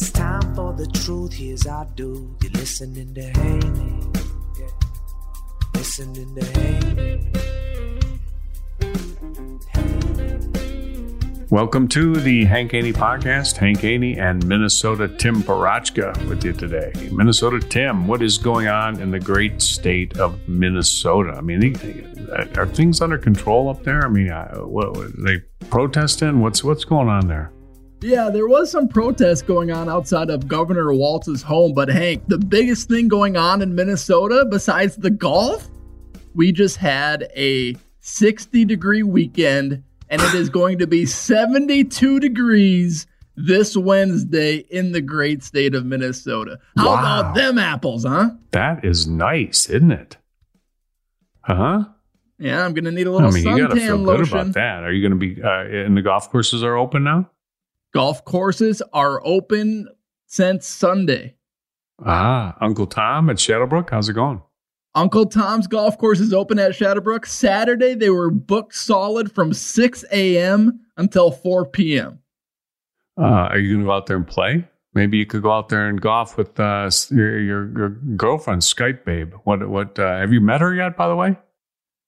It's time for the truth. Here's our dude. You're listening to Haney. Yeah. Listening to Haney. Welcome to the Hank Haney Podcast. Hank Haney and Minnesota Tim Parachka with you today. Minnesota Tim, what is going on in the great state of Minnesota? I mean, are things under control up there? I mean, uh, what, are they protesting? What's what's going on there? Yeah, there was some protest going on outside of Governor Walz's home, but Hank, the biggest thing going on in Minnesota besides the golf, we just had a 60 degree weekend and it is going to be 72 degrees this Wednesday in the great state of Minnesota. How Wow. about them apples, huh? That is nice, isn't it? Uh huh? Yeah, I'm going to need a little mean, you got to feel suntan good lotion. about that. Are you going to be? Uh, and the golf courses are open now. Golf courses are open since Sunday. Ah, Uncle Tom at Shadowbrook. How's it going? Uncle Tom's golf course is open at Shadowbrook. Saturday, they were booked solid from 6 a.m. until 4 p.m. Uh, are you going to go out there and play? Maybe you could go out there and golf with uh, your, your your girlfriend, Skype babe. What what? Uh, have you met her yet? By the way,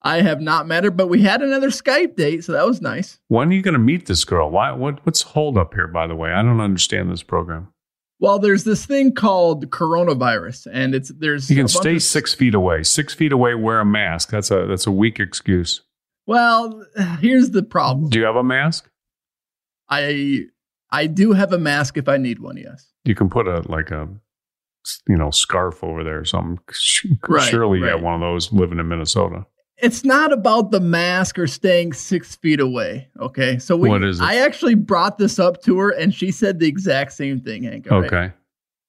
I have not met her, but we had another Skype date, so that was nice. when are you going to meet this girl? Why? What what's hold up here? By the way, I don't understand this program. Well, there's this thing called coronavirus, and it's there's You can stay of- six feet away. Six feet away, wear a mask. That's a that's a weak excuse. Well, here's the problem. Do you have a mask? I I do have a mask if I need one. Yes. You can put a like a you know scarf over there or something. Right, Surely you right. got one of those living in Minnesota. It's not about the mask or staying six feet away. Okay. So we, What is it? I actually brought this up to her, and she said the exact same thing, Hank. right? Okay.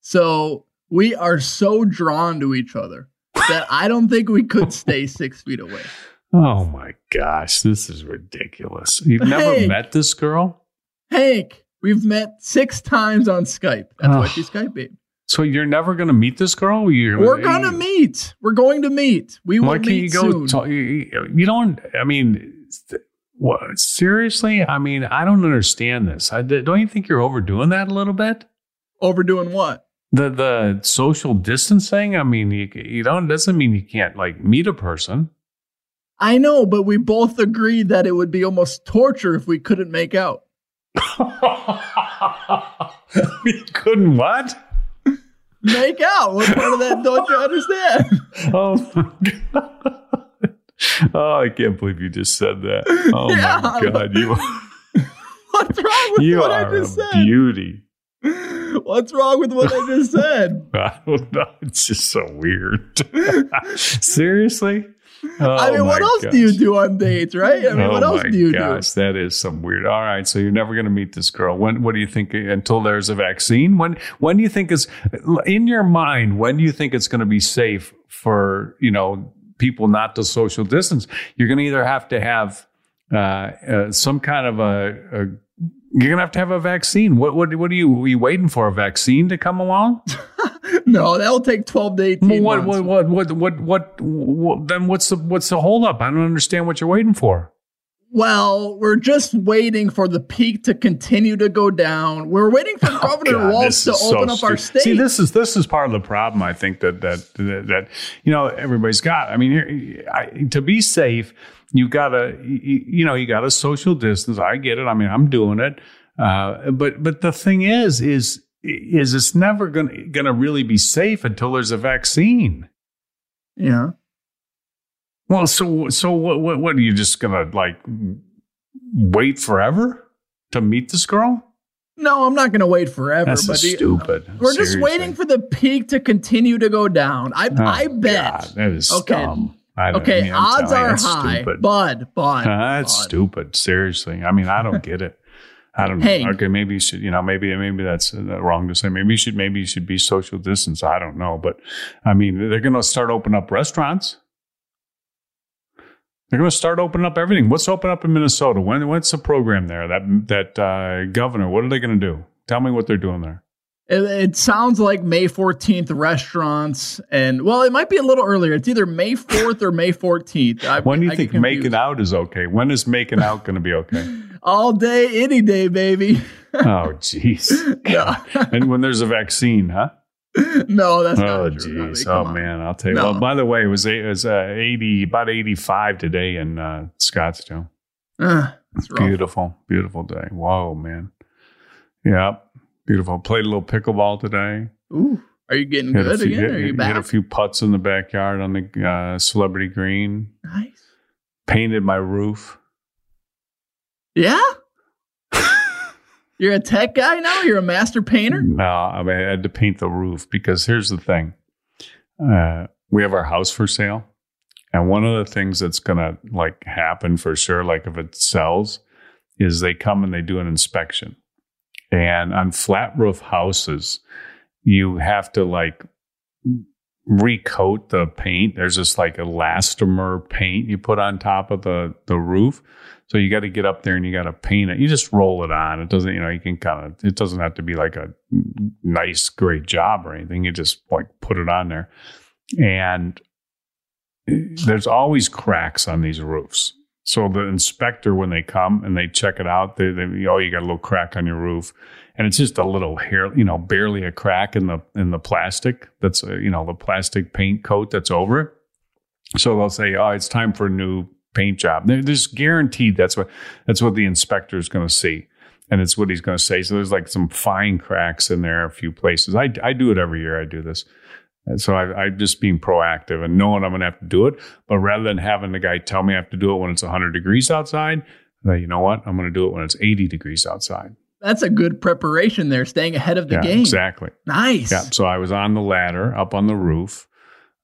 So we are so drawn to each other that I don't think we could stay six feet away. Oh my gosh, this is ridiculous. You've never Hey. met this girl? Hank, we've met six times on Skype. That's why Oh. she's Skype babe. So you're never going to meet this girl? You're, We're gonna meet. We're going to meet. We will Why can't you go? soon. talk- you, you don't. I mean, what? Seriously? I mean, I don't understand this. I, don't you think you're overdoing that a little bit? Overdoing what? The the social distancing. I mean, you you don't doesn't mean you can't like meet a person. I know, but we both agreed that it would be almost torture if we couldn't make out. we couldn't what? Make out. What part of that don't you understand? Oh my god! Oh, I can't believe you just said that. Oh Yeah. my god, you What's wrong with you what I are a just said? beauty. What's wrong with what I just said? I don't know. It's just so weird. Seriously? Oh, I mean, what else gosh. do you do on dates, right? I mean, oh what else do you gosh, that is some weird. All right, so you're never going to meet this girl. When? What do you think? Until there's a vaccine. When? When do you think is in your mind? When do you think it's going to be safe for you know people not to social distance? You're going to either have to have uh, uh, some kind of a, a you're gonna have to have a vaccine. What what what are you are you waiting for? A vaccine to come along? No, that'll take 12 to 18 Well, what, months. what, what, what, what, what, then what's the, what's the holdup? I don't understand what you're waiting for. Well, we're just waiting for the peak to continue to go down. We're waiting for oh, Governor Oh, God, Walz to so open up our state. See, this is this is part of the problem. I think that that that, that you know everybody's got. I mean, here, I, to be safe, you gotta you, you know you gotta social distance. I get it. I mean, I'm doing it. Uh, but but the thing is, is is it's never gonna gonna really be safe until there's a vaccine. yeah. Well, so so what what, what are you just gonna like wait forever to meet this girl? No, I'm not going to wait forever. That's but you- stupid. We're just waiting for the peak to continue to go down. I Oh, I bet. God, that is Okay. dumb. I don't- I Okay, mean, odds are high, stupid. bud, bud. that's bud. stupid. Seriously, I mean, I don't get it. I don't. Hey. Okay, maybe you should. You know, maybe maybe that's uh, wrong to say. Maybe you should. Maybe you should be social distance. I don't know, but I mean, they're going to start opening up restaurants. They're going to start opening up everything. What's open up in Minnesota? When? What's the program there? That that uh, governor. What are they going to do? Tell me what they're doing there. It, it sounds like May 14th restaurants, and well, it might be a little earlier. It's either May 4th or May 14th. I, When do you I think making out is okay? When is making out going to be okay? all day, any day, baby? Oh, jeez. and when there's a vaccine, huh? no, that's Oh, not true. I mean, jeez. Oh, on. man. I'll tell you. No. Well, by the way, it was, it was uh, 80, about 85 today in uh, Scottsdale. Uh, it's. Beautiful, beautiful day. Whoa, man. Yeah. Beautiful. Played a little pickleball today. Ooh, are you getting Hit good few, again? hit, Are you hit back? a few putts in the backyard on the uh, celebrity green. nice. Painted my roof. Yeah. You're a tech guy now. You're a master painter. No, I mean I had to paint the roof because here's the thing: uh, we have our house for sale, and one of the things that's gonna like happen for sure, like if it sells, is they come and they do an inspection, and on flat roof houses, you have to like recoat the paint. There's this like elastomer paint you put on top of the the roof. So you got to get up there and you got to paint it. You just roll it on. It doesn't, you know, you can kind of. It doesn't have to be like a nice, great job or anything. You just like put it on there, and there's always cracks on these roofs. So the inspector, when they come and they check it out, they, they oh, you got a little crack on your roof, and it's just a little hair, you know, barely a crack in the in the plastic. That's uh, you know the plastic paint coat that's over it. So they'll say, oh, it's time for a new paint job. They're just guaranteed that's what that's what the inspector is going to see, and it's what he's going to say. So there's like some fine cracks in there, a few places. I I do it every year. I do this. So I, I'm just being proactive and knowing I'm going to have to do it. But rather than having the guy tell me I have to do it when it's 100 degrees outside, you know what? I'm going to do it when it's 80 degrees outside. That's a good preparation there, staying ahead of the yeah, game. exactly. Nice. Yeah. So I was on the ladder up on the roof,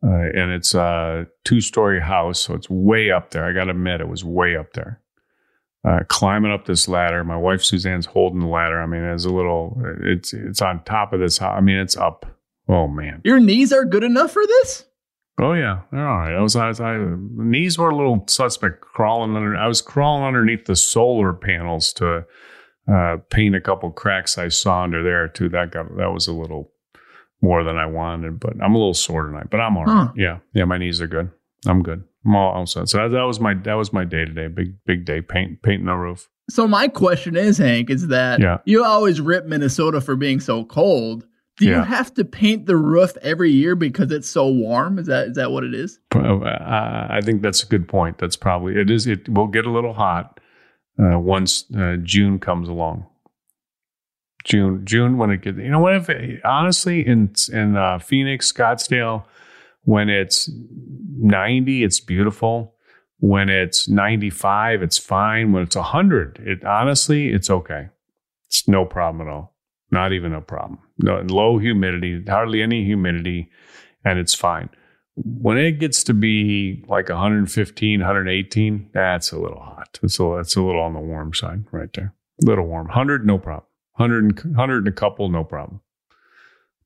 uh, and it's a two story house. So it's way up there. I got to admit, it was way up there. Uh, climbing up this ladder. My wife Suzanne's holding the ladder. I mean, it's a little, it's, it's on top of this house. I mean, it's up. Oh, man. Your knees are good enough for this? Oh yeah, they're all right. I was, I was, I, knees were a little suspect crawling under. I was crawling underneath the solar panels to uh, paint a couple cracks I saw under there too. That got that was a little more than I wanted, but I'm a little sore tonight. But I'm all right. Huh. Yeah, yeah, my knees are good. I'm good. I'm all, all set. So that, that was my that was my day today. Big big day. Paint painting the roof. So my question is, Hank, is that Yeah. you always rip Minnesota for being so cold. Do you have to paint the roof every year because it's so warm? Is that is that what it is? Uh, I think that's a good point. That's probably it. Is it will get a little hot uh, once uh, June comes along. June, June when it gets. You know what? If honestly, in in uh, Phoenix, Scottsdale, when it's ninety, it's beautiful. When it's ninety five, it's fine. When it's hundred, it honestly, it's okay. It's no problem at all. Not even a problem. No low humidity, hardly any humidity, and it's fine. When it gets to be like 115 118 that's a little hot. It's a, that's a little on the warm side right there. A little warm. 100 no problem. 100 and, 100 and a couple no problem.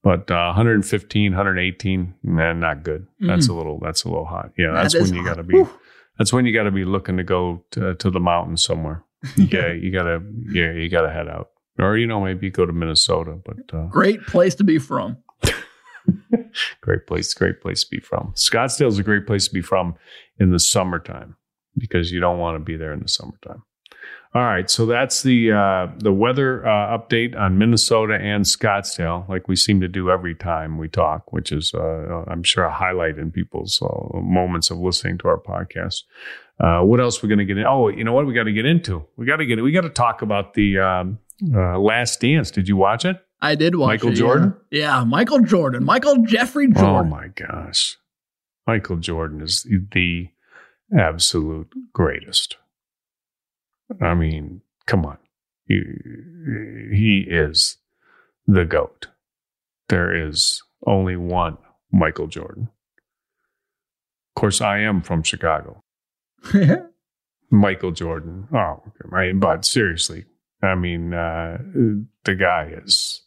But uh, 115 118 man not good. That's a little that's a little hot. Yeah That that's when you got to be Whew. that's when you got to be looking to go to, to the mountains somewhere. Yeah you gotta yeah you gotta head out or you know maybe go to minnesota but uh, Great place to be from. great place, great place to be from. Scottsdale's a great place to be from in the summertime because you don't want to be there in the summertime. All right, so that's the uh, the weather uh, update on Minnesota and Scottsdale, like we seem to do every time we talk, which is uh, I'm sure a highlight in people's uh, moments of listening to our podcast. Uh, what else we're going to get in? Oh, you know what we got to get into? We got to get we got to talk about the um, uh, Last Dance. Did you watch it? I did watch Michael it, yeah. Jordan? Yeah. Michael Jordan. Michael Jeffrey Jordan. Oh my gosh. Michael Jordan is the absolute greatest. I mean, come on. He, he is the GOAT. There is only one Michael Jordan. Of course, I am from Chicago. Michael Jordan. Oh, right. But seriously, I mean, uh, the guy is,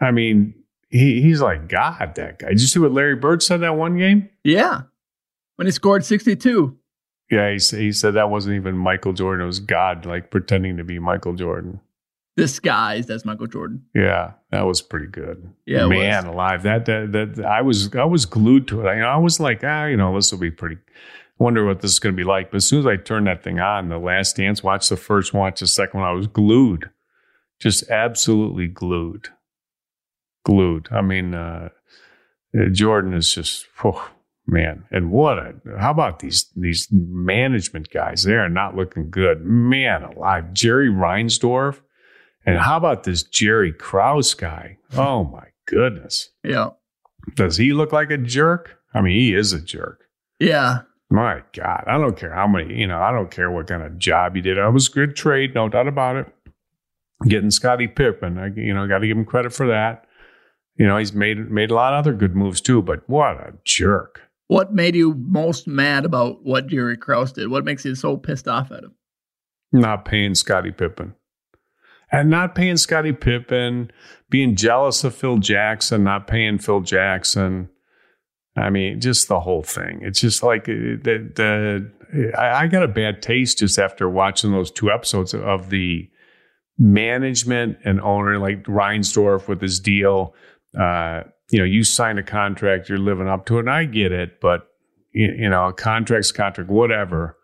I mean, he, he's like God, that guy. Did you see what Larry Bird said that one game? yeah. When he scored 62. Yeah, he, he said that wasn't even Michael Jordan. It was God, like pretending to be Michael Jordan. Disguised as Michael Jordan. Yeah, that was pretty good. Yeah, man alive. That, that that I was I was glued to it. I, I was like, ah, you know, this will be pretty. Wonder what this is going to be like. But as soon as I turned that thing on, the Last Dance, watch the first one, watch the second one, I was glued, just absolutely glued, glued. I mean, uh, uh, Jordan is just, oh, man, and what a. How about these these management guys? They are not looking good, man alive. Jerry Reinsdorf. And how about this Jerry Krause guy? Oh my goodness. Yeah. Does he look like a jerk? I mean, he is a jerk. Yeah. My God. I don't care how many, you know, I don't care what kind of job he did. It was a good trade, no doubt about it. Getting Scottie Pippen, I, you know, got to give him credit for that. You know, he's made made a lot of other good moves too, but what a jerk. What made you most mad about what Jerry Krause did? What makes you so pissed off at him? Not paying Scottie Pippen. And not paying Scottie Pippen, being jealous of Phil Jackson, not paying Phil Jackson. I mean, just the whole thing. It's just like uh, the, the I, I got a bad taste just after watching those two episodes of the management and owner, like Reinsdorf with his deal. Uh, you know, you sign a contract, you're living up to it, and I get it, but you, you know, a contract's contract, whatever.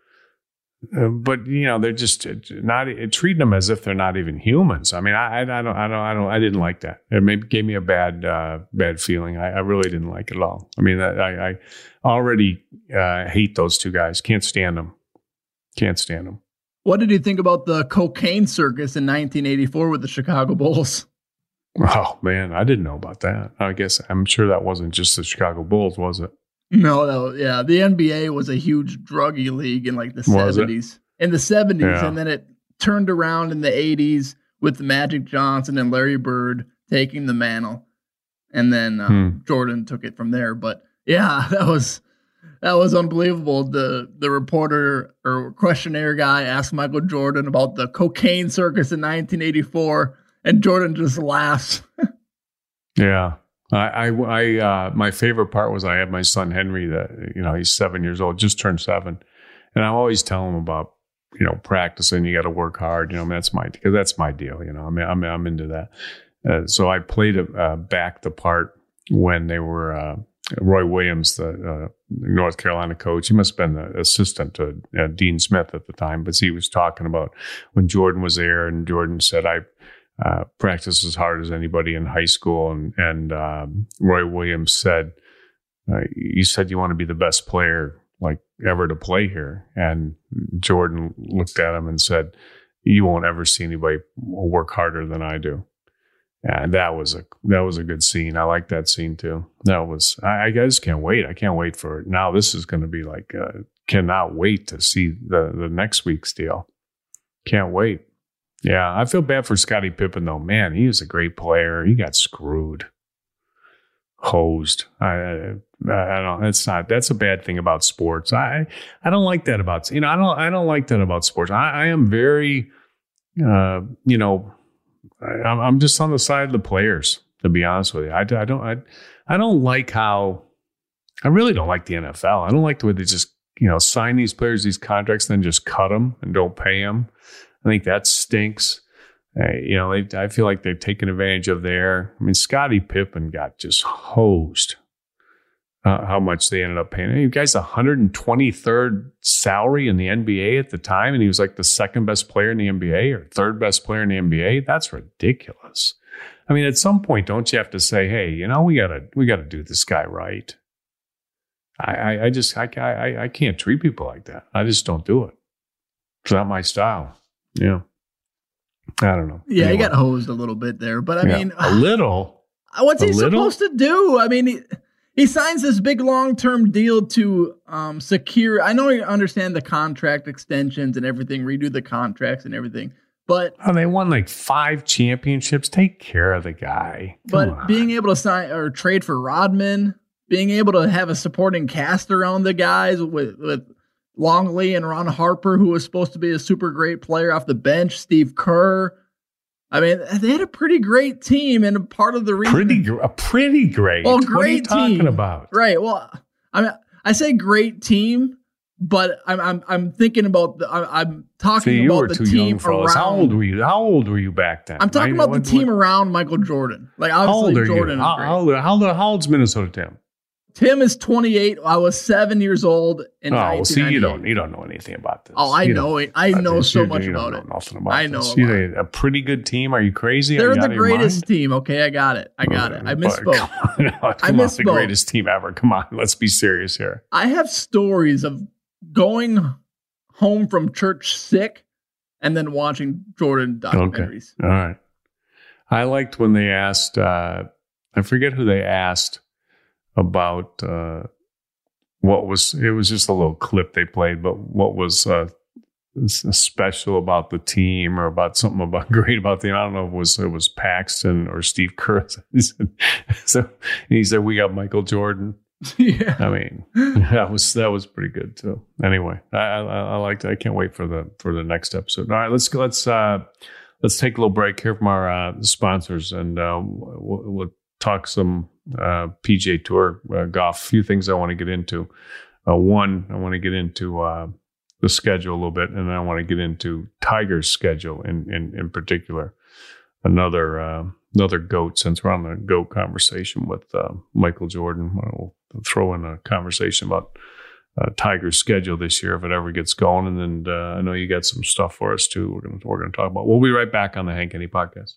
Uh, but you know they're just uh, not uh, treating them as if they're not even humans. I mean, I, I, I don't, I don't, I don't, I didn't like that. It maybe gave me a bad, uh, bad feeling. I, I really didn't like it at all. I mean, I, I already uh, hate those two guys. Can't stand them. Can't stand them. What did you think about the cocaine circus in 1984 with the Chicago Bulls? Oh man, I didn't know about that. I guess I'm sure that wasn't just the Chicago Bulls, was it? No, was, yeah, the NBA was a huge druggy league in like the 70s. In the 70s, Yeah. and then it turned around in the 80s with Magic Johnson and Larry Bird taking the mantle, and then um, Hmm. Jordan took it from there. But yeah, that was that was unbelievable. The the reporter or questionnaire guy asked Michael Jordan about the cocaine circus in 1984, and Jordan just laughs. Yeah. I, I, I uh, my favorite part was I had my son Henry that, you know, he's seven years old, just turned seven. And I'm always tell him about, you know, practicing, you got to work hard, you know, that's my, cause that's my deal, you know, I mean, I'm, I'm into that. Uh, so I played uh, back the part when they were, uh, Roy Williams, the uh, North Carolina coach, he must have been the assistant to uh, Dean Smith at the time, but he was talking about when Jordan was there, and Jordan said, "I uh, practiced as hard as anybody in high school," and and um, Roy Williams said, uh, "You said you want to be the best player like ever to play here," and Jordan looked at him and said, "You won't ever see anybody work harder than I do." And that was a that was a good scene. I like that scene too. That was I, I just can't wait. I can't wait for it. Now this is going to be like uh, cannot wait to see the the next week's deal. Can't wait. Yeah, I feel bad for Scottie Pippen though. Man, he was a great player. He got screwed, hosed. I, I, I don't. That's not. That's a bad thing about sports. I I don't like that about you know. I don't. I don't like that about sports. I, I am very, uh, you know I, I'm just on the side of the players, to be honest with you. I, I don't, I, I don't like how, I really don't like the NFL. I don't like the way they just, you know, sign these players these contracts, then just cut them and don't pay them. I think that stinks. Uh, you know, they, I feel like they've taken advantage of there. I mean, Scottie Pippen got just hosed uh, how much they ended up paying. You guys, 123rd salary in the NBA at the time, and he was like the second best player in the NBA or third best player in the NBA. That's ridiculous. I mean, at some point, don't you have to say, "Hey, you know, we gotta we gotta do this guy right." I I, I just I, I I can't treat people like that. I just don't do it. It's not my style. Yeah. I don't know. Yeah, anyway. he got hosed a little bit there, but I yeah, mean, a little. What's a he little? supposed to do? I mean. He, he signs this big long term deal to um, secure. I know you understand the contract extensions and everything, redo the contracts and everything. But oh, they won like five championships. Take care of the guy. Come but on. being able to sign or trade for Rodman, being able to have a supporting cast around the guys with with Longley and Ron Harper, who was supposed to be a super great player off the bench, Steve Kerr, I mean, they had a pretty great team, and part of the reason pretty a pretty great. Well, great what are you talking about right. Well, I mean, I say great team, but I'm I'm I'm thinking about the I, am talking See, about the team around. How old were you? How old were you back then? I'm talking about what, the team what, around Michael Jordan. Like obviously how old are Jordan. You? How, how, how, how old's Minnesota Tim? Tim is 28. I was seven years old in Oh, see, you don't you don't know anything about this. Oh, I you know it. I know so much about it. Nothing about I know. This. You a pretty good team. Are you crazy? They're the greatest team. Okay, I got it. I got it. I misspoke. I misspoke. The greatest team ever. Come on, let's be serious here. I have stories of going home from church sick and then watching Jordan documentaries. Okay. All right. I liked when they asked. Uh, I forget who they asked about uh, what was it was just a little clip they played, but what was uh, special about the team or about something about great about the team. I don't know if it was it was Paxson or Steve Kerr. so he said we got Michael Jordan. Yeah, I mean that was that was pretty good too. Anyway, I, I, I liked. It. I can't wait for the for the next episode. All right, let's let's uh, let's take a little break here from our uh, sponsors, and uh, we'll, we'll talk some uh, PGA Tour uh, golf. A few things I want to get into. Uh, one, I want to get into uh, the schedule a little bit, and then I want to get into Tiger's schedule in in, in particular. Another uh, another goat. Since we're on the goat conversation with uh, Michael Jordan, we'll throw in a conversation about. Tiger's schedule this year if it ever gets going, and then I know you got some stuff for us too. We're we're gonna talk about. We'll be right back on the Hank Haney podcast.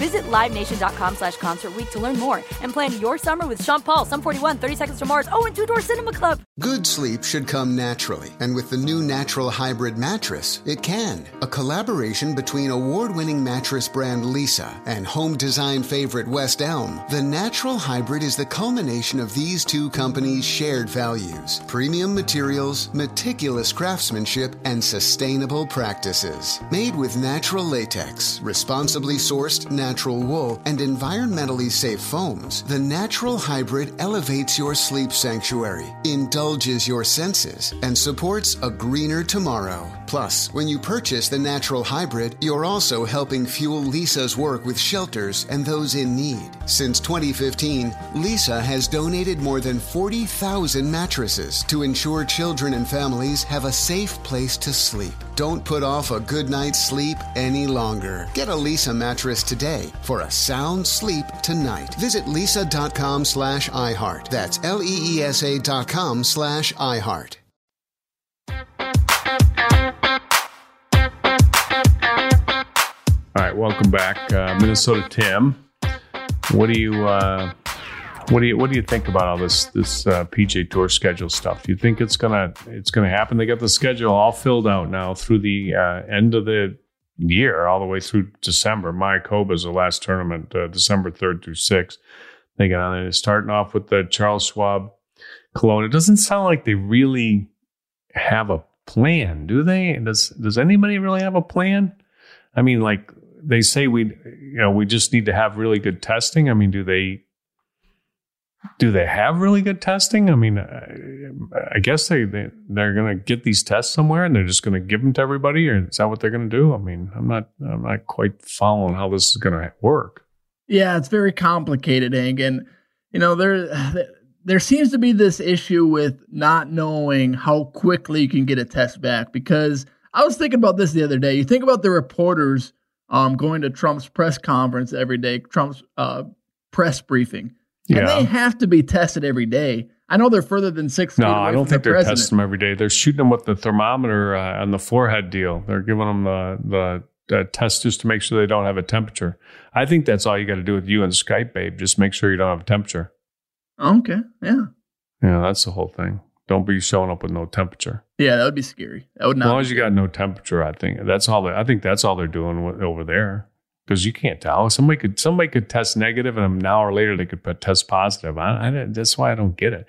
Visit LiveNation.com slash Concert to learn more and plan your summer with Sean Paul, Sum 41, 30 Seconds to Mars, oh, and Two Door Cinema Club. Good sleep should come naturally, and with the new Natural Hybrid mattress, it can. A collaboration between award-winning mattress brand Leesa and home design favorite West Elm, the Natural Hybrid is the culmination of these two companies' shared values: premium materials, meticulous craftsmanship, and sustainable practices. Made with natural latex, responsibly sourced natural wool, and environmentally safe foams, the Natural Hybrid elevates your sleep sanctuary, indulges your senses, and supports a greener tomorrow. Plus, when you purchase the Natural Hybrid, you're also helping fuel Leesa's work with shelters and those in need. Since 2015, Leesa has donated more than 40,000 mattresses to ensure children and families have a safe place to sleep. Don't put off a good night's sleep any longer. Get a Leesa mattress today for a sound sleep tonight. Visit leesa.com slash iHeart. That's L-E-E-S-A dot com slash iHeart. All right, welcome back, uh, Minnesota Tim. What do you uh, what do you what do you think about all this this uh, PGA Tour schedule stuff? Do you think it's gonna it's gonna happen? They got the schedule all filled out now through the uh, end of the year, all the way through December. Mayakoba is the last tournament, uh, December third through sixth. They got on there starting off with the Charles Schwab Colonial. It doesn't sound like they really have a plan, do they? Does does anybody really have a plan? I mean, like they say we you know we just need to have really good testing i mean do they do they have really good testing? I mean i, I guess they, they they're going to get these tests somewhere and they're just going to give them to everybody or is that what they're going to do? I mean i'm not i'm not quite following how this is going to work. Yeah it's very complicated and you know there there seems to be this issue with not knowing how quickly you can get a test back because i was thinking about this the other day. You think about the reporters um, going to Trump's press conference every day, Trump's uh, press briefing. And Yeah. they have to be tested every day. I know they're further than six feet no i don't think the they're president. testing them every day they're shooting them with the thermometer uh, on the forehead deal they're giving them the the the test just to make sure they don't have a temperature. I think that's all you got to do with you and Skype, babe. Just make sure you don't have a temperature. Okay. Yeah. Yeah, that's the whole thing. Don't be showing up with no temperature. Yeah, that would be scary. That would not. As long as you got no temperature, I think that's all. They, I think that's all they're doing over there because you can't tell. Somebody could somebody could test negative, and an hour later they could put test positive. I, I, that's why I don't get it.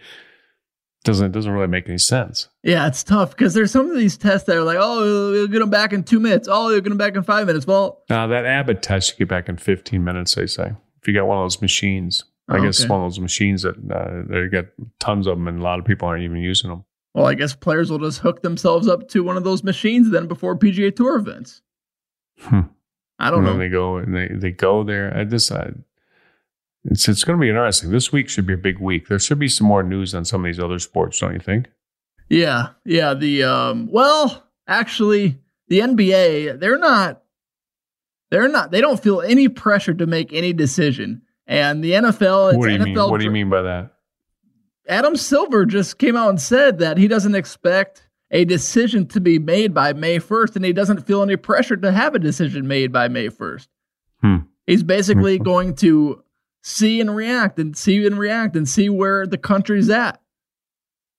Doesn't it doesn't really make any sense. Yeah, it's tough because there's some of these tests that are like, oh, you'll, get them back in two minutes. Oh, you'll get them back in five minutes. Well, Now that Abbott test you get back in 15 minutes. They say if you got one of those machines. I Oh, guess it's okay. one of those machines that uh, they get tons of them, and a lot of people aren't even using them. well, I guess players will just hook themselves up to one of those machines then before PGA Tour events. Hmm. I don't and know. then they go and they, they go there. I just I, it's it's going to be interesting. This week should be a big week. There should be some more news on some of these other sports, don't you think? Yeah, yeah. The um, well, actually, the NBA they're not, they're not, they don't feel any pressure to make any decision. And the NFL, it's what do you NFL mean? What do you mean by that? Adam Silver just came out and said that he doesn't expect a decision to be made by May 1st, and he doesn't feel any pressure to have a decision made by May 1st. Hmm. He's basically going to see and react and see and react and see where the country's at.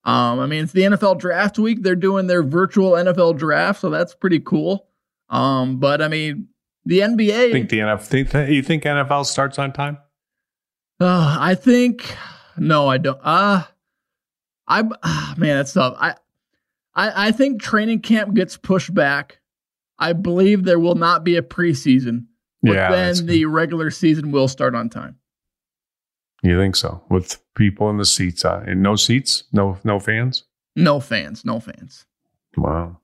Um, I mean, it's the NFL draft week. They're doing their virtual NFL draft, so that's pretty cool. Um, but I mean, the NBA. Think the NFL? Think, you think NFL starts on time? Uh, I think no, I don't. Uh I ah, man, that's tough. I, I I think training camp gets pushed back. I believe there will not be a preseason, but Yeah, then the regular season will start on time. You think so? With people in the seats, uh, and no seats, no no fans. No fans, no fans. Wow.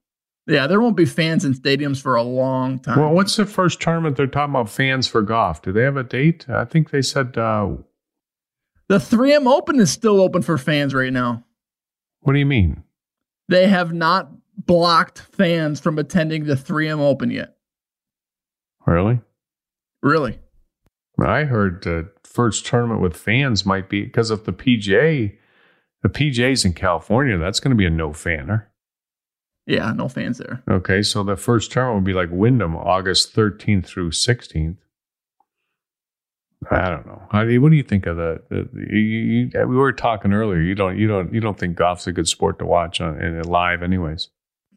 Yeah, there won't be fans in stadiums for a long time. Well, what's the first tournament they're talking about fans for golf? Do they have a date? I think they said. Uh, the 3M Open is still open for fans right now. what do you mean? They have not blocked fans from attending the 3M Open yet. Really? Really? I heard the first tournament with fans might be because of the PGA. The PGA's in California. That's going to be a no fanner. Yeah, no fans there. Okay, so the first tournament would be like Wyndham, August 13th through 16th. I don't know. Do you, what do you think of the? the you, you, we were talking earlier. You don't you don't you don't think golf's a good sport to watch on in live, anyways.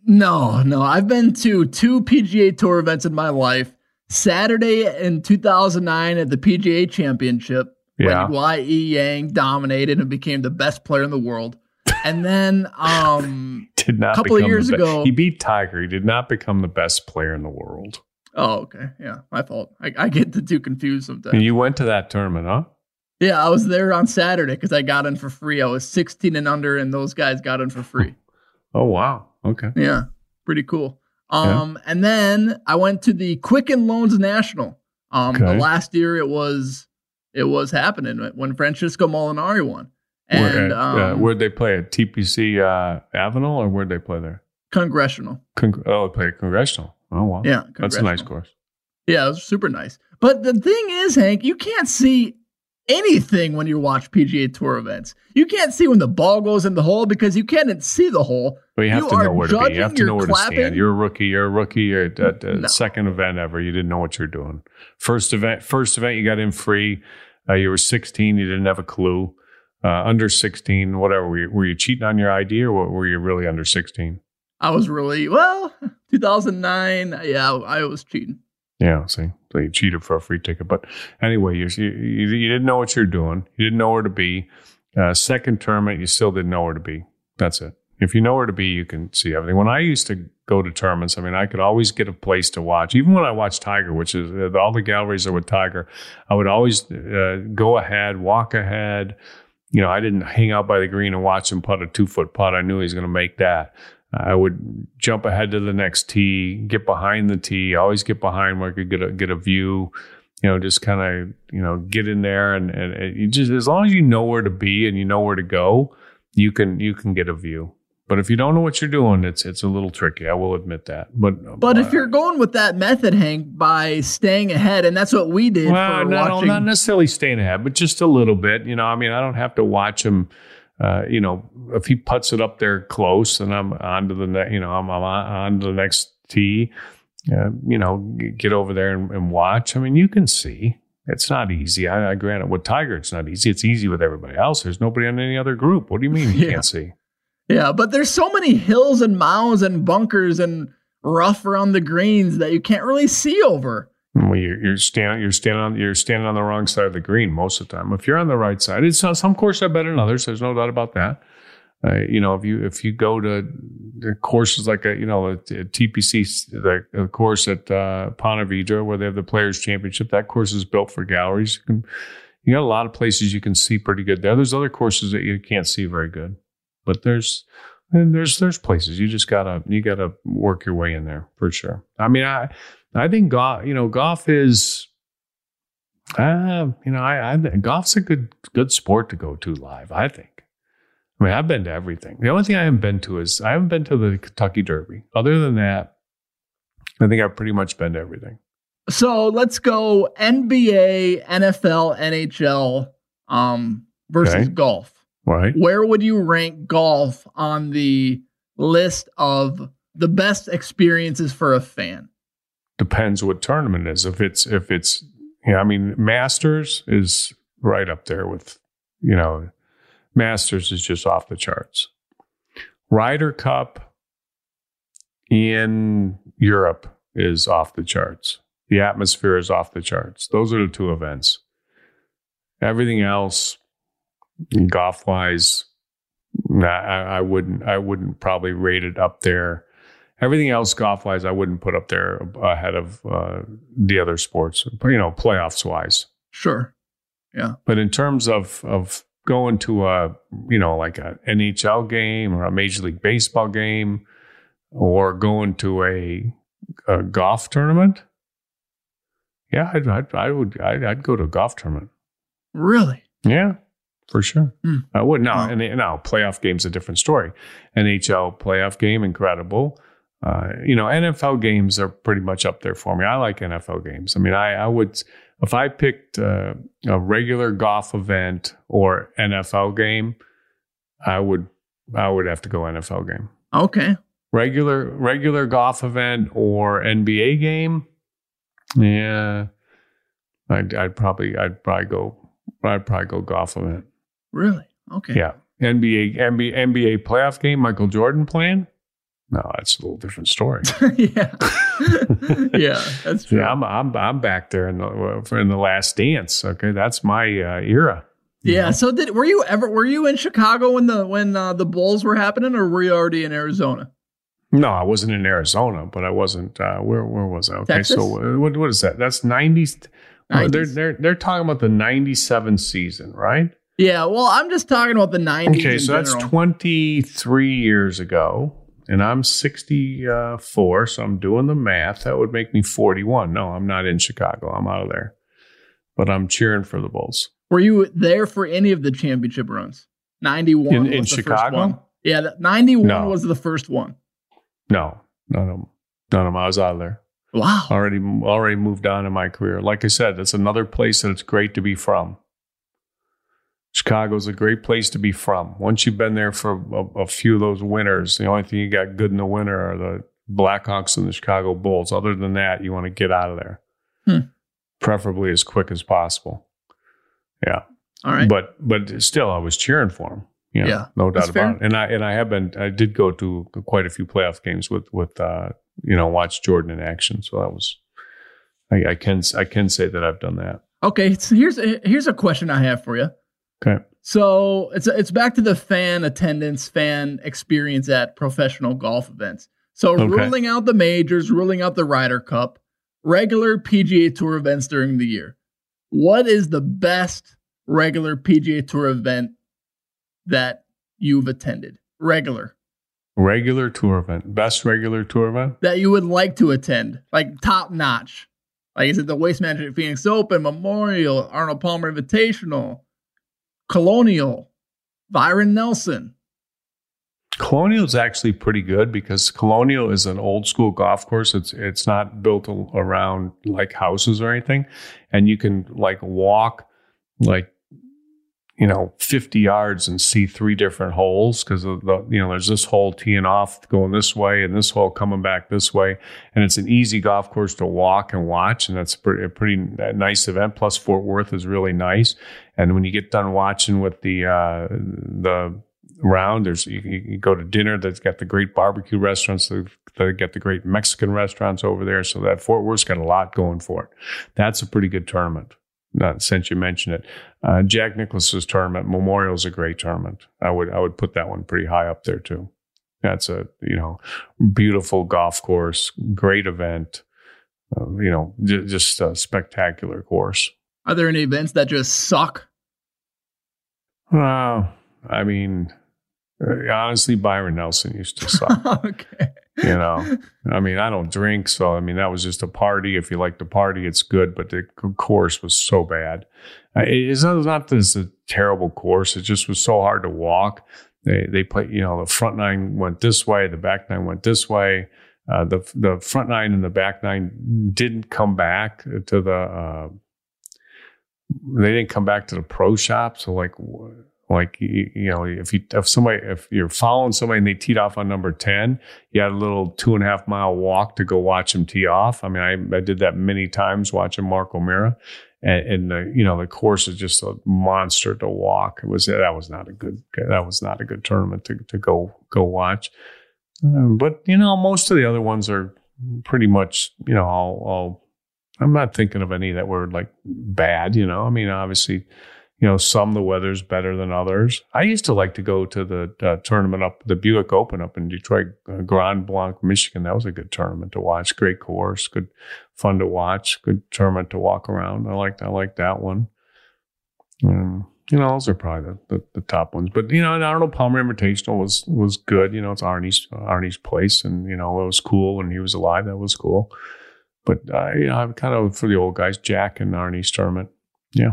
No, no. I've been to two PGA Tour events in my life. Saturday in 2009 at the PGA Championship, Yeah. when Y.E. Yang dominated and became the best player in the world. And then, um, Did not Couple of years ago- He beat Tiger. He did not become the best player in the world. Oh, okay, yeah, my fault. I, I get the two confused sometimes. And you went to that tournament, huh? Yeah, I was there on Saturday because I got in for free. I was 16 and under, and those guys got in for free. Oh wow. Okay. Yeah, pretty cool. Um, and then I went to the Quicken Loans National. Um, the Okay. last year it was it was happening when Francesco Molinari won, Where, and uh, um, uh, where'd they play at TPC uh, Avenel, or where'd they play there? congressional. Con- oh, they played at Congressional. Oh wow. Yeah, That's a nice course. Yeah, it was super nice. But the thing is, Hank, you can't see anything when you watch PGA Tour events. You can't see when the ball goes in the hole because you can't see the hole. But you have You to know where to be. You have to know where to stand. You're a rookie. You're a rookie. You're at, at the No. second event ever. You didn't know what you're doing. First event, first event, you got in free. Uh, you were 16. You didn't have a clue. Uh, under 16, whatever. Were you, were you cheating on your ID, or were you really under 16? I was really well. 2009. Yeah, I was cheating. Yeah, see, so you cheated for a free ticket. But anyway, you you, you didn't know what you're doing. You didn't know where to be. Uh, second tournament, you still didn't know where to be. That's it. If you know where to be, you can see everything. When I used to go to tournaments, I mean, I could always get a place to watch. Even when I watched Tiger, which is uh, all the galleries are with Tiger, I would always uh, go ahead, walk ahead. You know, I didn't hang out by the green and watch him putt a two foot putt. I knew he was going to make that. I would jump ahead to the next tee, get behind the tee, always get behind where I could get a get a view. You know, just kind of you know get in there and, and, and you just as long as you know where to be and you know where to go, you can you can get a view. But if you don't know what you're doing, it's it's a little tricky. I will admit that. But But uh, if you're going with that method, Hank, by staying ahead, and that's what we did well, for not, not necessarily staying ahead, but just a little bit. You know, I mean, I don't have to watch him. Uh, you know, if he puts it up there close, and I'm on to the ne- you know, I'm, I'm on, to the next tee. Uh, you know, get over there and, and watch. I mean, you can see. It's not easy. I, I grant it. With Tiger, it's not easy. It's easy with everybody else. There's nobody on any other group. What do you mean you Yeah. can't see? yeah, but there's so many hills and mounds and bunkers and rough around the greens that you can't really see over. Well, you're, you're standing, you're standing on, you're standing on the wrong side of the green most of the time. If you're on the right side, it's not, some courses are better than others. There's no doubt about that. Uh, you know, if you if you go to courses like a you know a, a TPC, the, the course at uh, Ponte Vedra where they have the Players Championship, that course is built for galleries. You, can, you got a lot of places you can see pretty good there. There's other courses that you can't see very good, but there's and there's there's places you just gotta you gotta work your way in there for sure. I mean, I I think golf you know golf is. Uh, you know, I, I golf's a good good sport to go to live. I think. I mean, I've been to everything. The only thing I haven't been to is I haven't been to the Kentucky Derby. Other than that, I think I've pretty much been to everything. So let's go NBA, NFL, NHL, um, versus Okay. golf. Right. Where would you rank golf on the list of the best experiences for a fan? Depends what tournament is. If it's if it's yeah, I mean Masters is right up there with you know Masters is just off the charts. Ryder Cup in Europe is off the charts. The atmosphere is off the charts. Those are the two events. Everything else, golf wise, I, I wouldn't. I wouldn't probably rate it up there. Everything else, golf wise, I wouldn't put up there ahead of uh, the other sports. You know, playoffs wise. Sure. Yeah. But in terms of of going to a you know like an NHL game or a Major League Baseball game, or going to a, a golf tournament, yeah, I'd, I'd, I would I'd, I'd go to a golf tournament. Really? Yeah, for sure. Hmm. I would. No, Wow. and now playoff game's a different story. NHL playoff game, incredible. Uh, you know, NFL games are pretty much up there for me. I like NFL games. I mean, I, I would if I picked uh, a regular golf event or NFL game, I would I would have to go NFL game. Okay. Regular regular golf event or NBA game, yeah. I'd, I'd probably I'd probably go I'd probably go golf event. Really? Okay. Yeah. NBA NBA NBA playoff game. Michael Jordan playing. No, it's a little different story. yeah. yeah, that's true. Yeah, I'm I'm I'm back there in the in the last dance. Okay, that's my uh, era. Yeah. So did were you ever were you in Chicago when the when uh, the Bulls were happening, or were you already in Arizona? No, I wasn't in Arizona, but I wasn't. Uh, where where was I? Okay, Texas? so what what is that? That's ninety. They're they're they're talking about the ninety seven season, right? Yeah. Well, I'm just talking about the '90s. Okay, so that's twenty three years ago, and I'm sixty four, so I'm doing the math. That would make me forty one. No, I'm not in Chicago. I'm out of there, but I'm cheering for the Bulls. Were you there for any of the championship runs? 91 In- was in the Chicago? First one. Yeah, 91 No. was the first one. No, none of them. None of them. I was out of there. Wow. already already moved on in my career. Like I said, that's another place that it's great to be from. Chicago's a great place to be from. Once you've been there for a, a few of those winters, the only thing you got good in the winter are the Blackhawks and the Chicago Bulls. Other than that, you want to get out of there, Hmm. preferably as quick as possible. Yeah, All right. but but still, I was cheering for them. You know, Yeah, no doubt about fair. it. And I and I have been. I did go to quite a few playoff games with with uh, you know watch Jordan in action. So that was. I, I can I can say that I've done that. okay, so here's here's a question I have for you. Okay. So it's it's back to the fan attendance, fan experience at professional golf events. So Okay. ruling out the majors, ruling out the Ryder Cup, regular PGA Tour events during the year. What is the best regular PGA Tour event that you've attended? Regular Regular tour event, best regular tour event. that you would like to attend, like top notch. Like is it the Waste Management Phoenix Open, Memorial, Arnold Palmer Invitational, Colonial, Byron Nelson? Colonial is actually pretty good because Colonial is an old school golf course. It's it's not built around like houses or anything, and you can like walk like you know 50 yards and see three different holes because the you know there's this hole teeing off going this way and this hole coming back this way, and it's an easy golf course to walk and watch, and that's pretty, a pretty nice event. Plus Fort Worth is really nice, and when you get done watching with the uh, the round. There's you, you go to dinner that's got the great barbecue restaurants. That got the great Mexican restaurants over there. So that Fort Worth's got a lot going for it. That's a pretty good tournament. Not since you mentioned it, uh, Jack Nicklaus's tournament, Memorial is a great tournament. I would I would put that one pretty high up there too. That's a you know beautiful golf course, great event. Uh, you know, j- just a spectacular course. Are there any events that just suck? Well, I mean, uh, honestly, Byron Nelson used to suck. okay. You know? I mean i don't drink so i mean that was just a party. If you like the party it's good but the course was so bad. Uh, it's not, not that a terrible course. It just was so hard to walk. They they play you know the front nine went this way the back nine went this way. Uh, the the front nine and the back nine didn't come back to the uh, they didn't come back to the pro shop. So like like you, know if you if somebody if you're following somebody and they teed off on number 10 you had a little two and a half mile walk to go watch them tee off. I mean i, I did that many times watching mark o'meara. And, and the you know the course is just a monster to walk. It was that was not a good that was not a good tournament to, to go go watch. Um, but you know most of the other ones are pretty much you know all, all i'm not thinking of any that were like bad you know. I mean obviously you know, some the weather's better than others. I used to like to go to the uh, tournament up, the Buick Open up in Detroit, uh, Grand Blanc, Michigan. That was a good tournament to watch. Great course, good fun to watch. Good tournament to walk around. I liked, I liked that one. Um, you know, those are probably the, the, the top ones. But you know, and Arnold Palmer Invitational was was good. You know, it's Arnie's Arnie's place, and you know, it was cool when he was alive. That was cool. But uh, you know, I'm kind of for the old guys, Jack and Arnie's tournament. Yeah.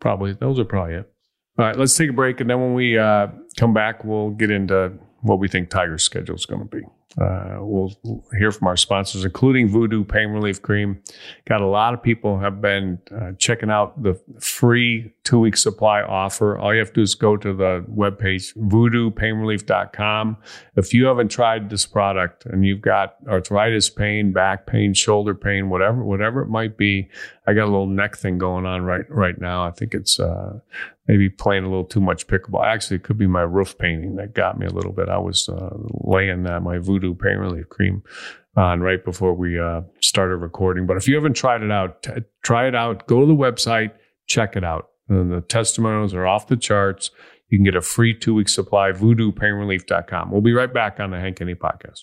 Probably those are probably it. All right, let's take a break, and then when we uh, come back, we'll get into what we think Tiger's schedule is going to be. Uh, we'll hear from our sponsors, including Voodoo Pain Relief Cream. Got a lot of people have been uh, checking out the free two week supply offer. All you have to do is go to the webpage, voodoopainrelief.com. If you haven't tried this product and you've got arthritis pain, back pain, shoulder pain, whatever, whatever it might be, I got a little neck thing going on right, right now. I think it's, uh, maybe playing a little too much pickleball. Actually, it could be my roof painting that got me a little bit. I was uh, laying uh, my Voodoo Pain Relief Cream on right before we uh, started recording. But if you haven't tried it out, t- try it out. Go to the website, check it out. And the testimonials are off the charts. You can get a free two week supply, voodoopainrelief.com. We'll be right back on the Hank Haney podcast.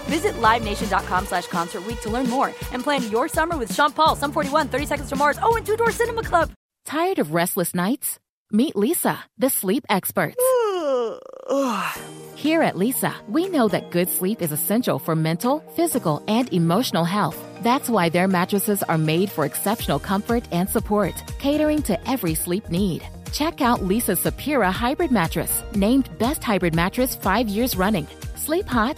Visit LiveNation.com slash Concert Week to learn more and plan your summer with Sean Paul, Sum 41, 30 Seconds to Mars, oh, and Two Door Cinema Club. Tired of restless nights? Meet Leesa, the sleep experts. Here at Leesa, we know that good sleep is essential for mental, physical, and emotional health. That's why their mattresses are made for exceptional comfort and support, catering to every sleep need. Check out Leesa's Sapira Hybrid Mattress, named Best Hybrid Mattress five years running. Sleep hot?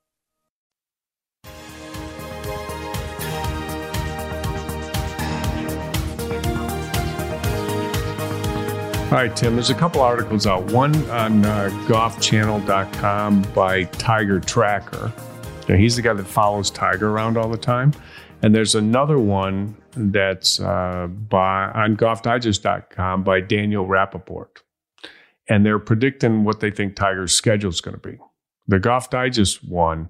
All right, Tim, there's a couple articles out. One on uh, golfchannel.com by Tiger Tracker. Now, he's the guy that follows Tiger around all the time. And there's another one that's uh, by on golfdigest.com by Daniel Rapaport. And they're predicting what they think Tiger's schedule is going to be. The Golf Digest one,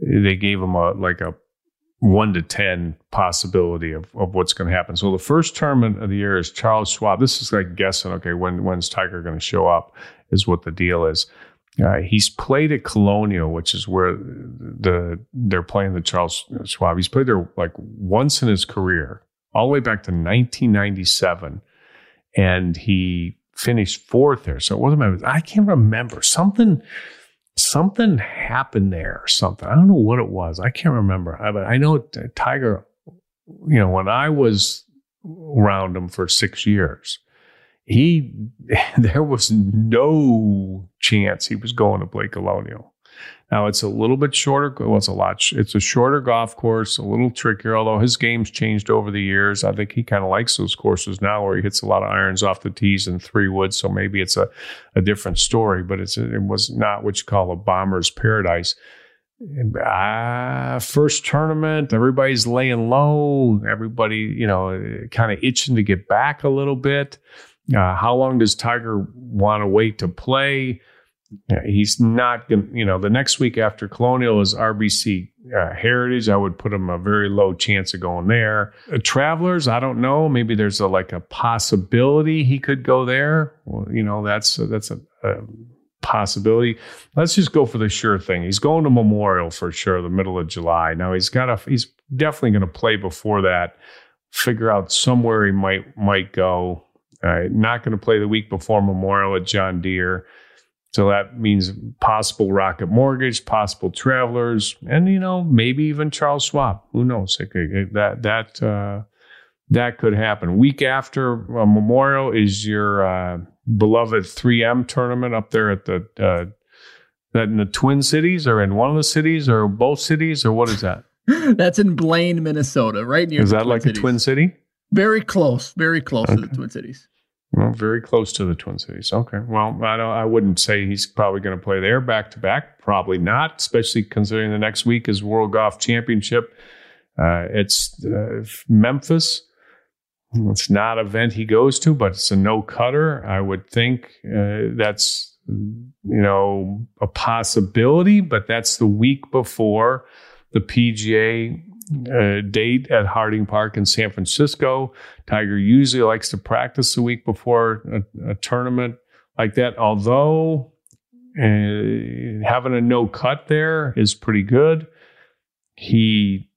they gave him a like a one to 10 possibility of, of what's going to happen. So the first tournament of the year is Charles Schwab. This is like guessing, okay, when, when's Tiger going to show up is what the deal is. Uh, he's played at Colonial, which is where the they're playing the Charles Schwab. He's played there like once in his career, all the way back to 1997, and he finished fourth there. So it wasn't. I can't remember something something happened there or something. I don't know what it was. I can't remember. I, but I know Tiger, you know, when I was around him for six years, he, there was no chance he was going to play Colonial. Now it's a little bit shorter. Well, it's a lot. It's a shorter golf course, a little trickier. Although his game's changed over the years, I think he kind of likes those courses now, where he hits a lot of irons off the tees and three woods. So maybe it's a, a different story. But it's it was not what you call a bomber's paradise. Ah, first tournament, everybody's laying low. Everybody, you know, kind of itching to get back a little bit. Uh, how long does Tiger want to wait to play? He's not going to, you know, the next week after Colonial is RBC uh, Heritage. I would put him a very low chance of going there. Uh, travelers, I don't know. Maybe there's a, like a possibility he could go there. Well, you know, that's, that's a, a possibility. Let's just go for the sure thing. He's going to Memorial for sure, the middle of July. Now he's got a, he's definitely going to play before that. Figure out somewhere he might might go. Uh, not going to play the week before Memorial at John Deere So that means possible Rocket Mortgage, possible Travelers, and you know maybe even Charles Schwab. Who knows? Could, that that uh, that could happen. Week after uh, Memorial is your uh, beloved 3M tournament up there at the uh, that in the Twin Cities or in one of the cities or both cities or what is that? That's in Blaine, Minnesota, right near. Is that like cities. a Twin City? Very close, very close okay. to the Twin Cities. Well, very close to the Twin Cities. Okay. Well, I don't. I wouldn't say he's probably going to play there back to back. Probably not, especially considering the next week is World Golf Championship. Uh, it's uh, Memphis. It's not an event he goes to, but it's a no cutter. I would think uh, that's you know a possibility, but that's the week before the PGA uh, date at Harding Park in San Francisco. Tiger usually likes to practice the week before a, a tournament like that. Although uh, having a no cut there is pretty good. He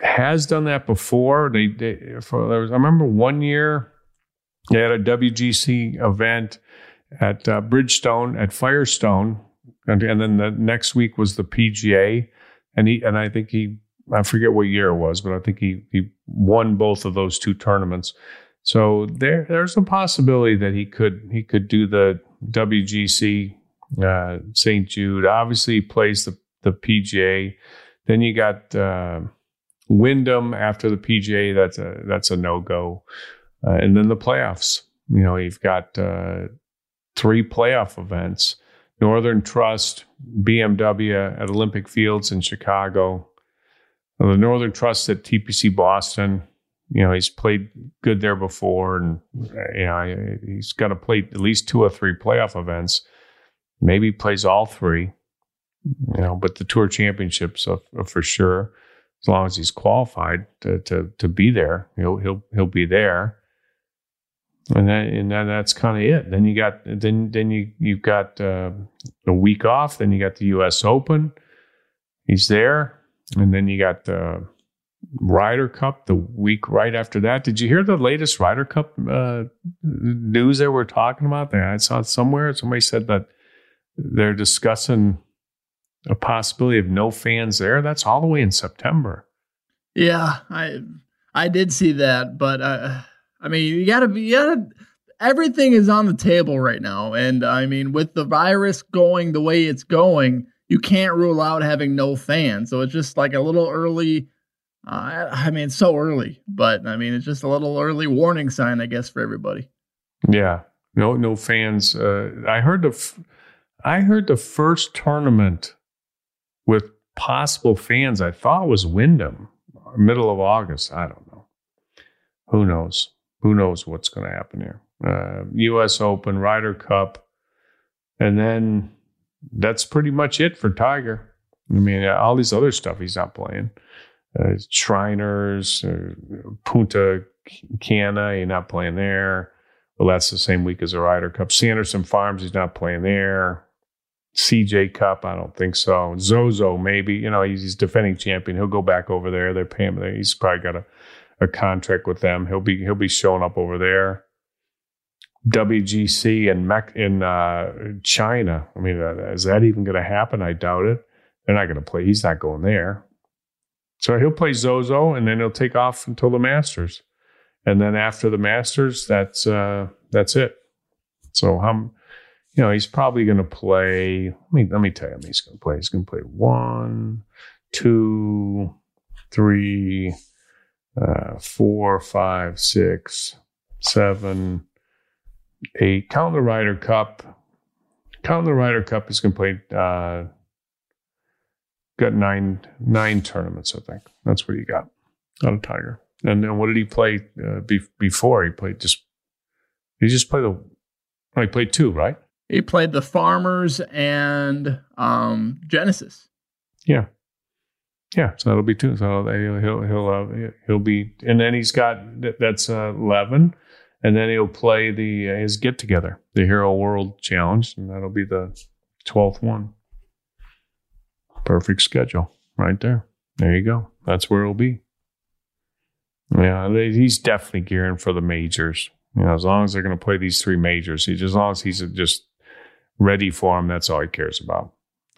has done that before. They, they for there was, I remember one year they had a WGC event at uh, Bridgestone at Firestone, and, and then the next week was the PGA, and he and I think he I forget what year it was, but I think he he won both of those two tournaments. So there there's a possibility that he could he could do the WGC uh, St. Jude. Obviously, he plays the the PGA. Then you got uh, Wyndham after the PGA. That's a that's a no go. Uh, and then the playoffs. You know, you've got uh, three playoff events: Northern Trust, BMW at Olympic Fields in Chicago, the Northern Trust at TPC Boston. You know, he's played good there before, and you know he's got to play at least two or three playoff events. Maybe he plays all three. You know, but the Tour Championships are, are for sure. As long as he's qualified to to to be there, he'll he'll he'll be there. And then and then that's kind of it. Then you got then then you you've got uh, a week off. Then you got the U.S. Open. He's there and then you got the Ryder Cup the week right after that. Did you hear the latest Ryder Cup uh, news that we're talking about? I saw it somewhere somebody said that they're discussing a possibility of no fans there. That's all the way in September. Yeah, I I did see that, but uh, I mean, you gotta be, you gotta. Everything is on the table right now, and I mean, with the virus going the way it's going, you can't rule out having no fans. So it's just like a little early. Uh, I mean, so early, but I mean, it's just a little early warning sign, I guess, for everybody. Yeah, no, no fans. Uh, I heard the, f- I heard the first tournament with possible fans. I thought was Wyndham, middle of August. I don't know. Who knows? Who knows what's going to happen here? Uh, U.S. Open, Ryder Cup, and then that's pretty much it for Tiger. I mean, all these other stuff he's not playing. Uh, Shriners, uh, Punta Cana, he's not playing there. Well, that's the same week as the Ryder Cup. Sanderson Farms, he's not playing there. CJ Cup, I don't think so. Zozo, maybe. You know, he's, he's defending champion. He'll go back over there. They're paying him. He's probably got a, a contract with them. He'll be he'll be showing up over there. WGC in Mec- in uh, China. I mean, uh, is that even going to happen? I doubt it. They're not going to play. He's not going there. So he'll play Zozo, and then he'll take off until the Masters, and then after the Masters, that's uh, that's it. So I'm, you know, he's probably going to play. Let me let me tell you, he's going to play. He's going to play one, two, three, uh, four, five, six, seven a count the Ryder Cup. Count the Ryder Cup is complete. Uh, got nine nine tournaments, I think. That's what he got out of Tiger. And then what did he play uh, be- before? He played just. He just played the. Oh, he played two, right? He played the Farmers and um, Genesis. Yeah, yeah. So that'll be two. So he'll he'll he'll uh, he'll be, and then he's got that's uh, eleven and then he'll play the uh, his get together, the Hero World Challenge, and that'll be the twelfth one. Perfect schedule, right there. There you go. That's where it'll be. Yeah, he's definitely gearing for the majors. You know, as long as they're going to play these three majors, he, as long as he's just ready for them, That's all he cares about.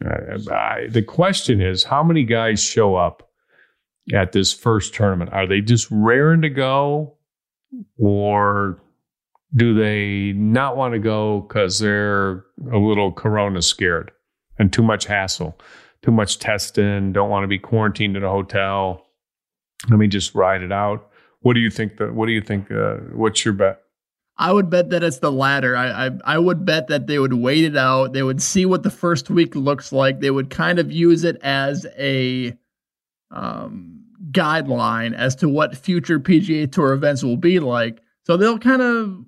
Uh, I, the question is, how many guys show up at this first tournament? Are they just raring to go, or do they not want to go because they're a little corona scared and too much hassle, too much testing, don't want to be quarantined in a hotel? Let me just ride it out. What do you think? What do you think? Uh, what's your bet? I would bet that it's the latter. I, I I would bet that they would wait it out. They would see what the first week looks like. They would kind of use it as a um, guideline as to what future PGA Tour events will be like. So they'll kind of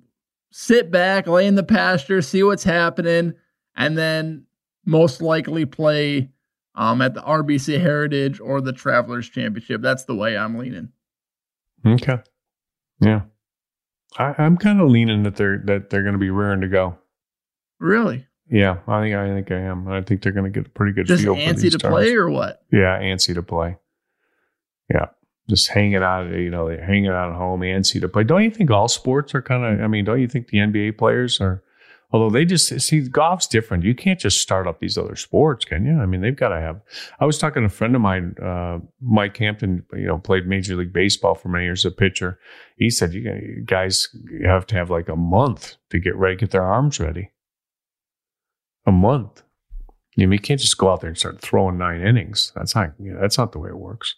sit back, lay in the pasture, see what's happening, and then most likely play um, at the RBC Heritage or the Travelers Championship. That's the way I'm leaning. Okay. Yeah. I, am kind of leaning that they're that they're going to be rearing to go. Really? Yeah, I think I think I am. I think they're going to get a pretty good just feel antsy for these to play or what? Yeah, antsy to play. Yeah, just hanging out. You know, they're hanging out at home, and see to play. Don't you think all sports are kind of? I mean, don't you think the NBA players are? Although they just see golf's different. You can't just start up these other sports, can you? I mean, they've got to have. I was talking to a friend of mine, uh, Mike Hampton. You know, played Major League Baseball for many years, as a pitcher. He said, "You guys have to have like a month to get ready, get their arms ready. A month. You, mean, you can't just go out there and start throwing nine innings. That's not. You know, that's not the way it works."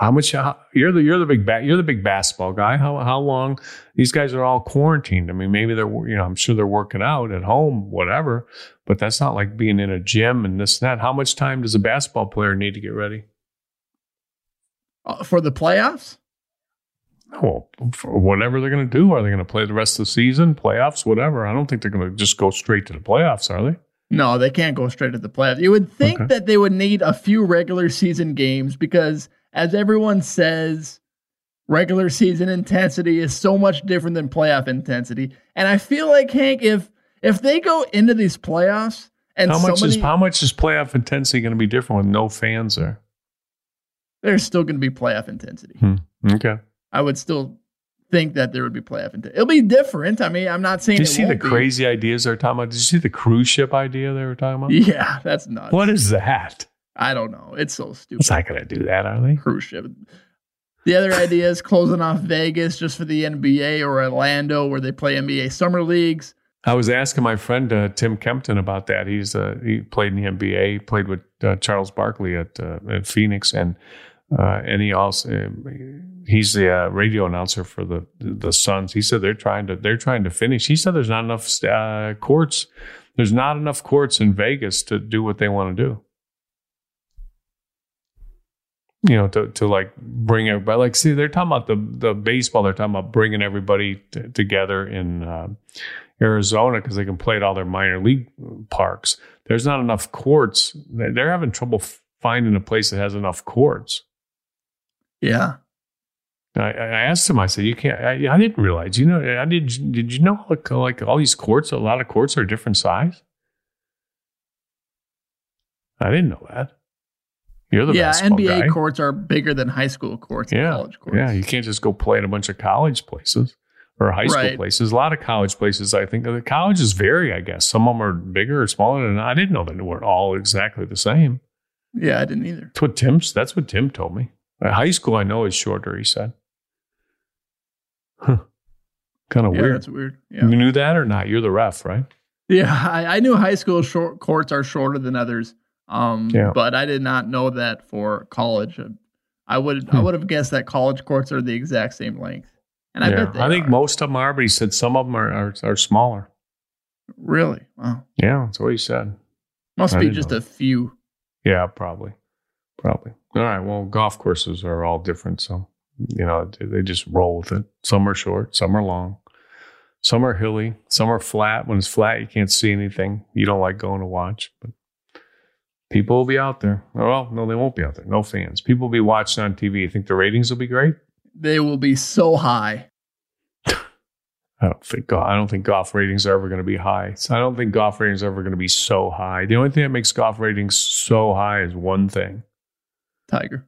How much? How, you're the you're the big you're the big basketball guy. How how long? These guys are all quarantined. I mean, maybe they're you know I'm sure they're working out at home, whatever. But that's not like being in a gym and this and that. How much time does a basketball player need to get ready uh, for the playoffs? Well, for whatever they're going to do, are they going to play the rest of the season, playoffs, whatever? I don't think they're going to just go straight to the playoffs, are they? No, they can't go straight to the playoffs. You would think okay. that they would need a few regular season games because as everyone says, regular season intensity is so much different than playoff intensity. And I feel like Hank, if if they go into these playoffs and how much is how much is playoff intensity going to be different with no fans there? There's still going to be playoff intensity. Hmm. Okay. I would still think that there would be playoff intensity. It'll be different. I mean, I'm not saying. Did you see the be. crazy ideas they're talking about? Did you see the cruise ship idea they were talking about? Yeah, that's nuts. What is that? I don't know. It's so stupid. It's not going to do that, are they? Cruise ship. The other idea is closing off Vegas just for the NBA or Orlando where they play NBA summer leagues. I was asking my friend uh, Tim Kempton about that. He's uh, he played in the NBA, played with uh, Charles Barkley at, uh, at Phoenix, and uh, and he also he's the uh, radio announcer for the the Suns. He said they're trying to they're trying to finish. He said there's not enough courts. There's not enough courts in Vegas to do what they want to do you know, to, to like bring everybody. Like, see, they're talking about the the baseball. They're talking about bringing everybody t- together in uh, Arizona because they can play at all their minor league parks. There's not enough courts. They're having trouble finding a place that has enough courts. Yeah. I, I asked him. I said, "You can't." I, I, didn't realize. You know, I did. Did you know like like all these courts? A lot of courts are different size. I didn't know that. You're the yeah. NBA guy. courts are bigger than high school courts. Yeah, college courts. Yeah, you can't just go play in a bunch of college places or high school right. places. A lot of college places, I think the colleges vary. I guess some of them are bigger or smaller. And I didn't know that they weren't all exactly the same. Yeah, I didn't either. That's what Tim's. That's what Tim told me. High school, I know, is shorter. He said. Huh. Kind of weird. yeah, weird. That's weird. Yeah. You knew that or not? You're the ref, right? Yeah, I, I knew high school short courts are shorter than others. Um, yeah. but I did not know that for college. I would hmm. I would have guessed that college courts are the exact same length. And I yeah. bet I think are. most of them are, but he said some of them are are, are smaller. Really? Wow. Yeah, that's what he said. Must I be just a few. Yeah, probably. Probably. All right. Well, golf courses are all different, so you know they just roll with it. Some are short, some are long, some are hilly, some are flat. When it's flat, you can't see anything. You don't like going to watch, but people will be out there. Well, no, they won't be out there. No fans. People will be watching on TV. You think the ratings will be great? They will be so high. I don't think I don't think golf ratings are ever going to be high. So I don't think golf ratings are ever going to be so high. The only thing that makes golf ratings so high is one thing. Tiger.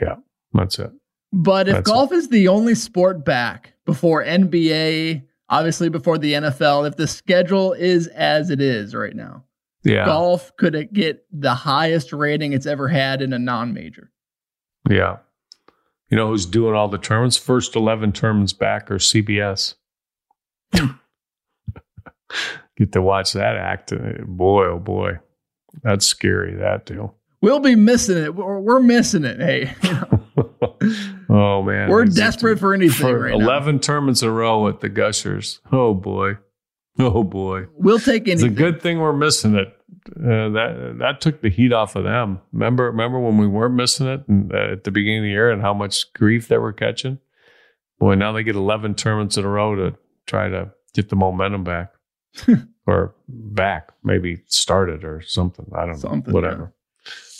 Yeah, that's it. But if that's golf it. is the only sport back before NBA, obviously before the NFL, if the schedule is as it is right now, Yeah. golf could it get the highest rating it's ever had in a non-major. Yeah. You know who's doing all the tournaments? First 11 tournaments back are CBS. Get to watch that act. Uh, boy, oh boy. That's scary, that deal. We'll be missing it. We're, we're missing it. Hey, oh, man. we're It's desperate for anything for right now. 11 tournaments in a row with the Gushers. Oh, boy. Oh, boy. We'll take It's a good thing we're missing it. Uh, that that took the heat off of them. Remember, remember when we weren't missing it and, uh, at the beginning of the year and how much grief they were catching. Boy, now they get eleven tournaments in a row to try to get the momentum back, or back, maybe started or something. I don't Something, know. Whatever.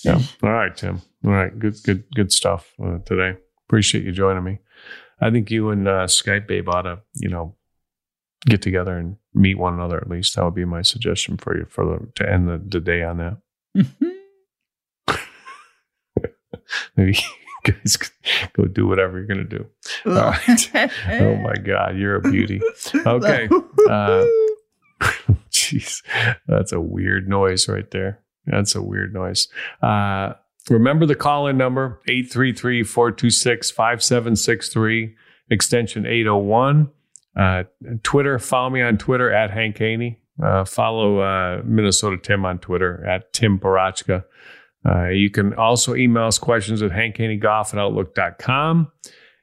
Yeah. All right, Tim. All right. Good. Good. Good stuff uh, today. Appreciate you joining me. I think you and uh, Skype Babe ought to, you know, get together and meet one another at least. That would be my suggestion for you for the, to end the, the day on that. Maybe you guys go do whatever you're going to do. All right. oh my God, you're a beauty. Okay. Uh, Jeez, that's a weird noise right there. That's a weird noise. Uh, remember the call in number 833 426 5763, extension 801. Uh, Twitter, follow me on Twitter at Hank Haney. Uh, follow uh, Minnesota Tim on Twitter at Tim Parachka. Uh, you can also email us questions at hankhaneygolf at outlook.com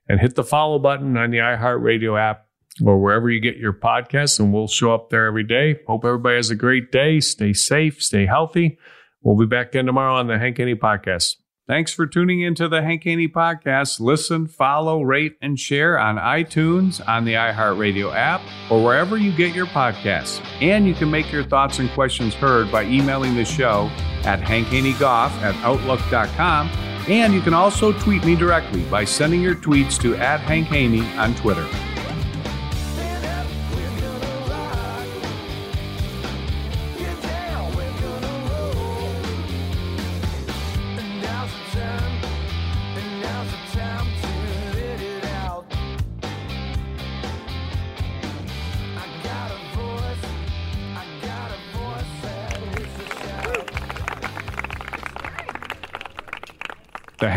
and hit the follow button on the iHeartRadio app or wherever you get your podcasts, and we'll show up there every day. Hope everybody has a great day. Stay safe, stay healthy. We'll be back again tomorrow on the Hank Haney Podcast. Thanks for tuning into the Hank Haney Podcast. Listen, follow, rate, and share on iTunes, on the iHeartRadio app, or wherever you get your podcasts. And you can make your thoughts and questions heard by emailing the show at hankhaneygolf at outlook.com. And you can also tweet me directly by sending your tweets to at Hank Haney on Twitter.